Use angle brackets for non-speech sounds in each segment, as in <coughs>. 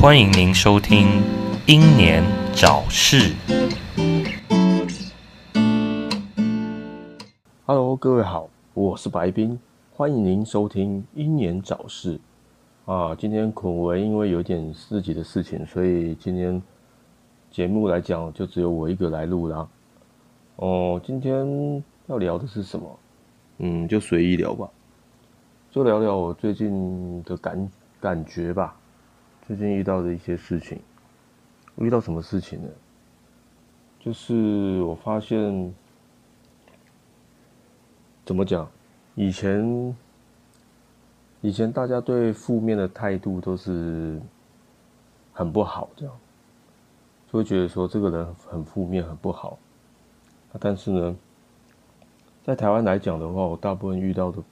欢迎您收听《英年早逝》。Hello，各位好，我是白冰，欢迎您收听《英年早逝》啊。今天孔维因为有点自己的事情，所以今天节目来讲就只有我一个来录啦。哦，今天要聊的是什么？嗯，就随意聊吧，就聊聊我最近的感感觉吧。最近遇到的一些事情，遇到什么事情呢？就是我发现。怎么讲？以前，以前大家对负面的态度都是很不好，这样就会觉得说这个人很负面、很不好。但是呢，在台湾来讲的话，我大部分遇到的，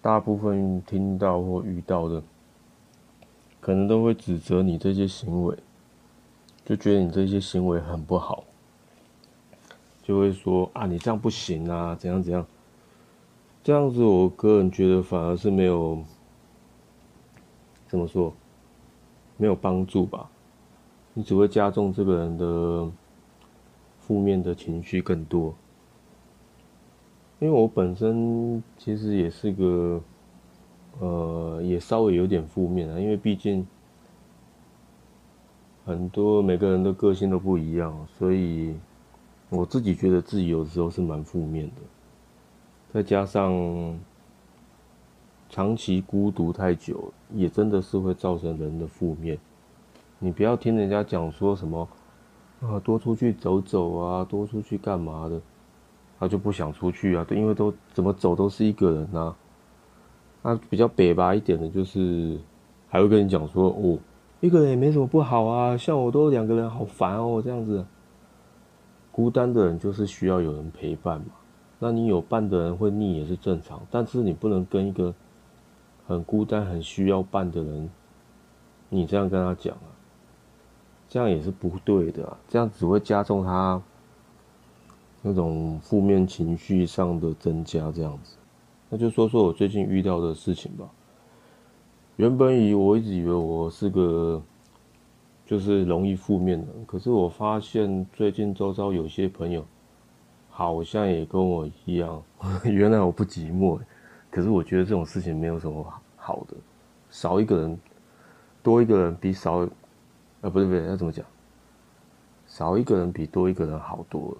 大部分听到或遇到的，可能都会指责你这些行为，就觉得你这些行为很不好，就会说啊，你这样不行啊，怎样怎样。这样子，我个人觉得反而是没有怎么说，没有帮助吧。你只会加重这个人的负面的情绪更多。因为我本身其实也是个，呃，也稍微有点负面啊。因为毕竟很多每个人的个性都不一样，所以我自己觉得自己有时候是蛮负面的。再加上长期孤独太久，也真的是会造成人的负面。你不要听人家讲说什么啊，多出去走走啊，多出去干嘛的，他就不想出去啊，因为都怎么走都是一个人呐。那比较北吧一点的，就是还会跟你讲说哦，一个人也没什么不好啊，像我都两个人好烦哦，这样子。孤单的人就是需要有人陪伴嘛。那你有伴的人会腻也是正常，但是你不能跟一个很孤单、很需要伴的人，你这样跟他讲啊，这样也是不对的啊，这样只会加重他那种负面情绪上的增加。这样子，那就说说我最近遇到的事情吧。原本以我一直以为我是个就是容易负面的，可是我发现最近周遭有些朋友。好像也跟我一样，<laughs> 原来我不寂寞，可是我觉得这种事情没有什么好的，少一个人，多一个人比少，呃，不对不对，要怎么讲？少一个人比多一个人好多了，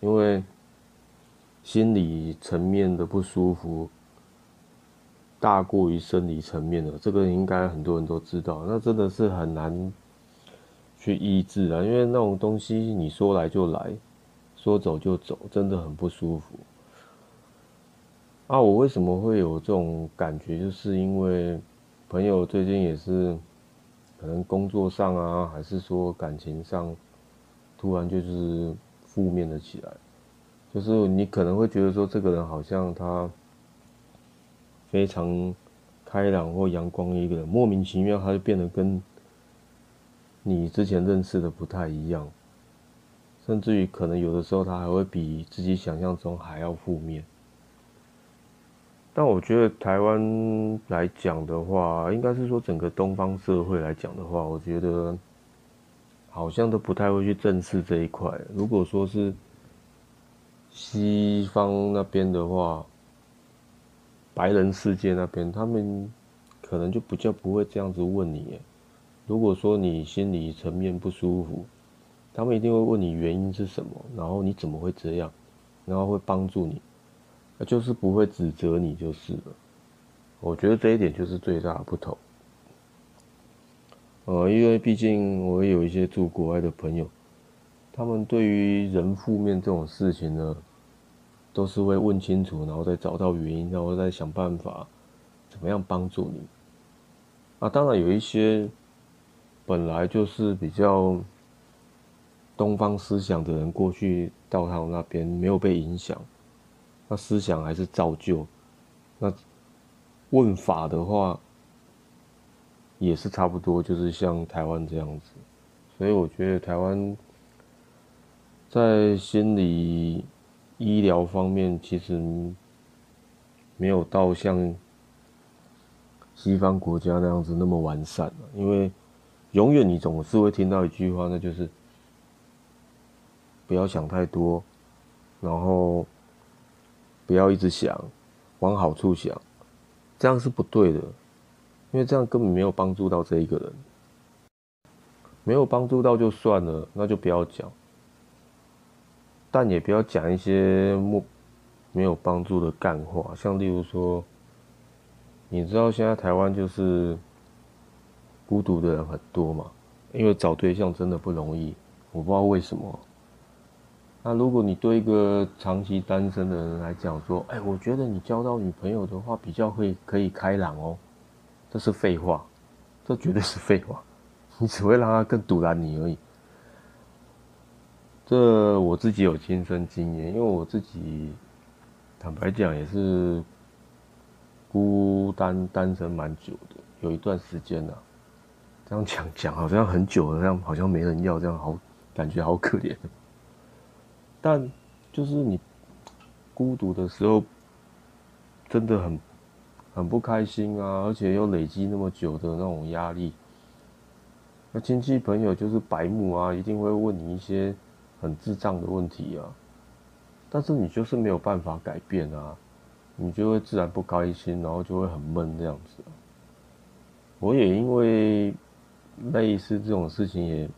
因为心理层面的不舒服大过于生理层面的，这个应该很多人都知道，那真的是很难去医治啊，因为那种东西你说来就来。说走就走，真的很不舒服。啊，我为什么会有这种感觉？就是因为朋友最近也是，可能工作上啊，还是说感情上，突然就是负面了起来。就是你可能会觉得说，这个人好像他非常开朗或阳光一个人，莫名其妙他就变得跟你之前认识的不太一样。甚至于可能有的时候他还会比自己想象中还要负面，但我觉得台湾来讲的话，应该是说整个东方社会来讲的话，我觉得好像都不太会去正视这一块。如果说是西方那边的话，白人世界那边，他们可能就比较不会这样子问你。如果说你心理层面不舒服，他们一定会问你原因是什么，然后你怎么会这样，然后会帮助你，就是不会指责你就是了。我觉得这一点就是最大的不同。呃，因为毕竟我也有一些住国外的朋友，他们对于人负面这种事情呢，都是会问清楚，然后再找到原因，然后再想办法怎么样帮助你。啊，当然有一些本来就是比较。东方思想的人过去到他们那边没有被影响，那思想还是照旧。那问法的话，也是差不多，就是像台湾这样子。所以我觉得台湾在心理医疗方面，其实没有到像西方国家那样子那么完善因为永远你总是会听到一句话，那就是不要想太多，然后不要一直想，往好处想，这样是不对的，因为这样根本没有帮助到这一个人，没有帮助到就算了，那就不要讲，但也不要讲一些没没有帮助的干话，像例如说，你知道现在台湾就是。孤独的人很多嘛，因为找对象真的不容易，我不知道为什么。那如果你对一个长期单身的人来讲说，哎，我觉得你交到女朋友的话比较会可以开朗哦，这是废话，这绝对是废话，<laughs> 你只会让他更堵拦你而已。这我自己有亲身经验，因为我自己坦白讲也是孤单单身蛮久的，有一段时间呢。这样讲讲好像很久了，这样好像没人要，这样好感觉好可怜。但就是你孤独的时候，真的很很不开心啊，而且又累积那么久的那种压力。那亲戚朋友就是白目啊，一定会问你一些很智障的问题啊。但是你就是没有办法改变啊，你就会自然不开心，然后就会很闷这样子。我也因为。类似这种事情也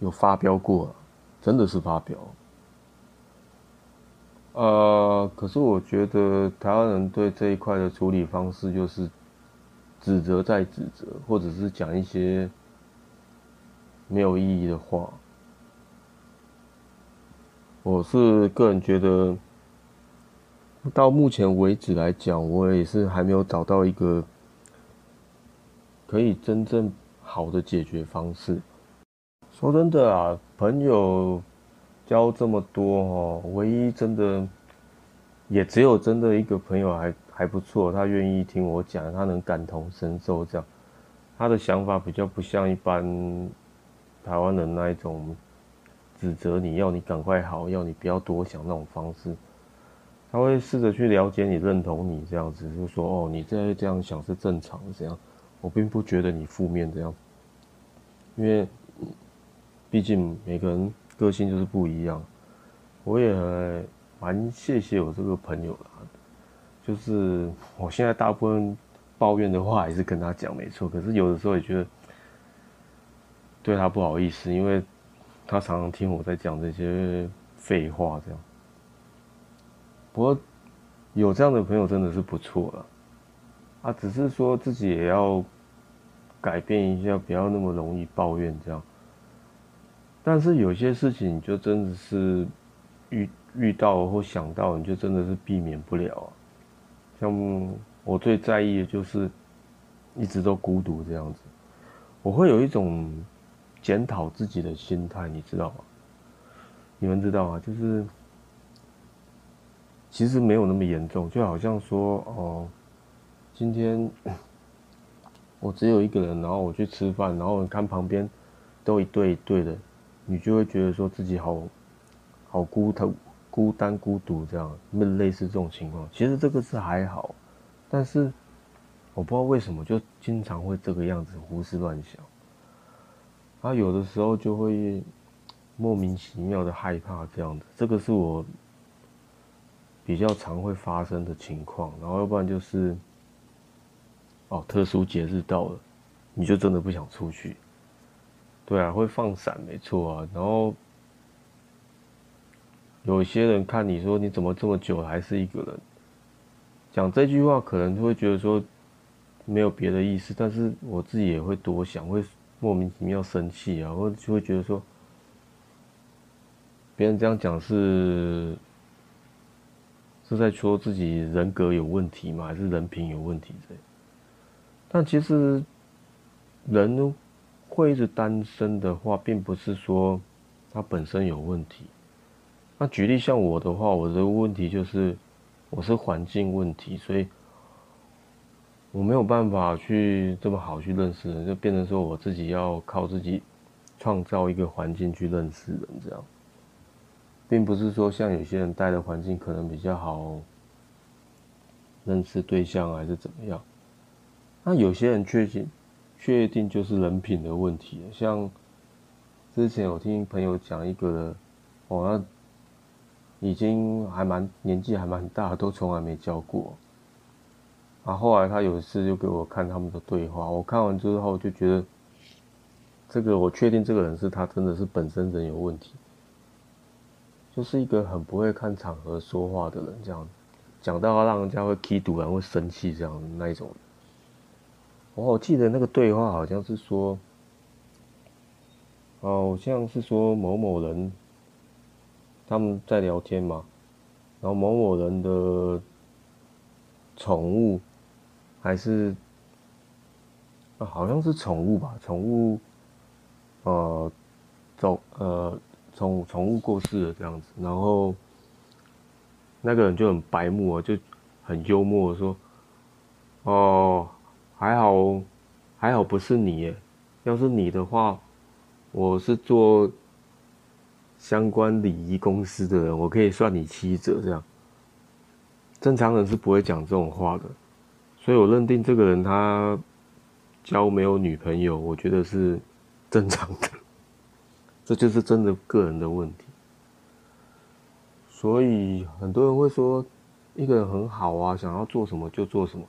有发飙过，真的是发飙。呃，可是我觉得台湾人对这一块的处理方式就是指责再指责，或者是讲一些没有意义的话。我是个人觉得，到目前为止来讲，我也是还没有找到一个。可以真正好的解决方式。说真的啊，朋友交这么多哦，唯一真的也只有真的一个朋友还还不错，他愿意听我讲，他能感同身受，这样他的想法比较不像一般台湾人那一种指责你要你赶快好，要你不要多想那种方式。他会试着去了解你、认同你这样子，就说哦，你在这样想是正常的这样。我并不觉得你负面这样，因为毕竟每个人个性就是不一样。我也蛮谢谢我这个朋友啦，就是我现在大部分抱怨的话还是跟他讲没错，可是有的时候也觉得对他不好意思，因为他常常听我在讲这些废话这样。不过有这样的朋友真的是不错了。啊，只是说自己也要改变一下，不要那么容易抱怨这样。但是有些事情，就真的是遇遇到或想到，你就真的是避免不了啊。像我最在意的就是一直都孤独这样子，我会有一种检讨自己的心态，你知道吗？你们知道吗？就是其实没有那么严重，就好像说哦。今天 <coughs> 我只有一个人，然后我去吃饭，然后你看旁边都一对一对的，你就会觉得说自己好好孤独、孤单、孤独这样，那类似这种情况。其实这个是还好，但是我不知道为什么就经常会这个样子胡思乱想，啊，有的时候就会莫名其妙的害怕这样子，这个是我比较常会发生的情况，然后要不然就是。哦，特殊节日到了，你就真的不想出去。对啊，会放闪，没错啊。然后有些人看你说你怎么这么久还是一个人，讲这句话可能就会觉得说没有别的意思，但是我自己也会多想，会莫名其妙生气啊，或就会觉得说别人这样讲是是在说自己人格有问题吗？还是人品有问题之类？但其实，人会一直单身的话，并不是说他本身有问题。那举例像我的话，我的问题就是我是环境问题，所以我没有办法去这么好去认识人，就变成说我自己要靠自己创造一个环境去认识人，这样，并不是说像有些人待的环境可能比较好认识对象还是怎么样。那有些人确实确定就是人品的问题。像之前我听朋友讲一个的，哦，那已经还蛮年纪还蛮大，都从来没教过。然后来他有一次就给我看他们的对话，我看完之后就觉得，这个我确定这个人是他真的是本身人有问题，就是一个很不会看场合说话的人，这样讲到让人家会气堵然会生气这样那一种。我好记得那个对话好像是说，好像是说某某人他们在聊天嘛，然后某某人的宠物还是啊，好像是宠物吧，宠物呃走呃宠宠物过世了这样子，然后那个人就很白目啊，就很幽默说，哦。还好，还好不是你耶。要是你的话，我是做相关礼仪公司的人，我可以算你七折这样。正常人是不会讲这种话的，所以我认定这个人他交没有女朋友，我觉得是正常的。这就是真的个人的问题。所以很多人会说，一个人很好啊，想要做什么就做什么。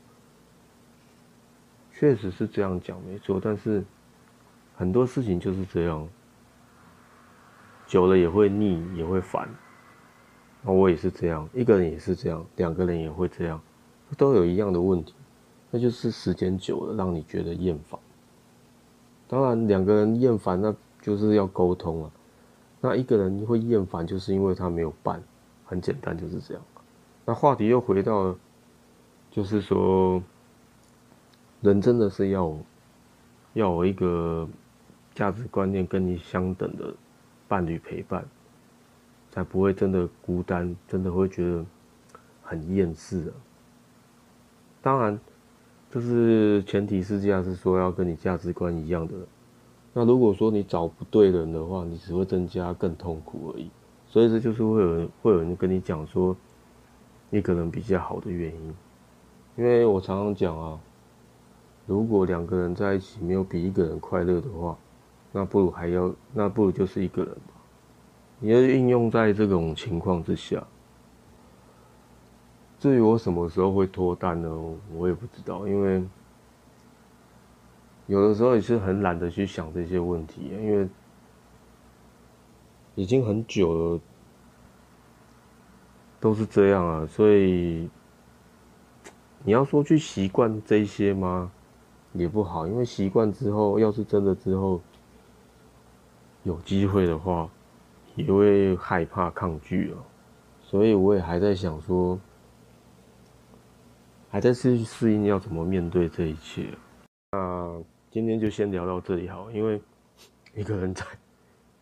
确实是这样讲没错，但是很多事情就是这样，久了也会腻，也会烦。那我也是这样，一个人也是这样，两个人也会这样，都有一样的问题，那就是时间久了让你觉得厌烦。当然，两个人厌烦，那就是要沟通啊。那一个人会厌烦，就是因为他没有伴，很简单就是这样。那话题又回到，就是说。人真的是要要有一个价值观念跟你相等的伴侣陪伴，才不会真的孤单，真的会觉得很厌世啊。当然，就是前提是这样，是说要跟你价值观一样的。那如果说你找不对人的话，你只会增加更痛苦而已。所以这就是会有人会有人跟你讲说，一个人比较好的原因。因为我常常讲啊。如果两个人在一起没有比一个人快乐的话，那不如还要那不如就是一个人吧。你要应用在这种情况之下。至于我什么时候会脱单呢？我也不知道，因为有的时候也是很懒得去想这些问题，因为已经很久了都是这样啊，所以你要说去习惯这些吗？也不好，因为习惯之后，要是真的之后有机会的话，也会害怕抗拒了。所以我也还在想说，还在去适应要怎么面对这一切。那今天就先聊到这里好，因为一个人在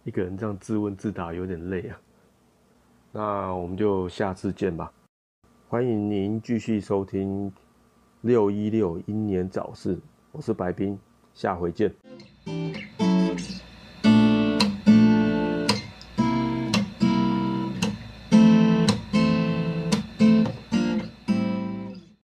一个人这样自问自答有点累啊。那我们就下次见吧。欢迎您继续收听六一六英年早逝。我是白冰，下回见。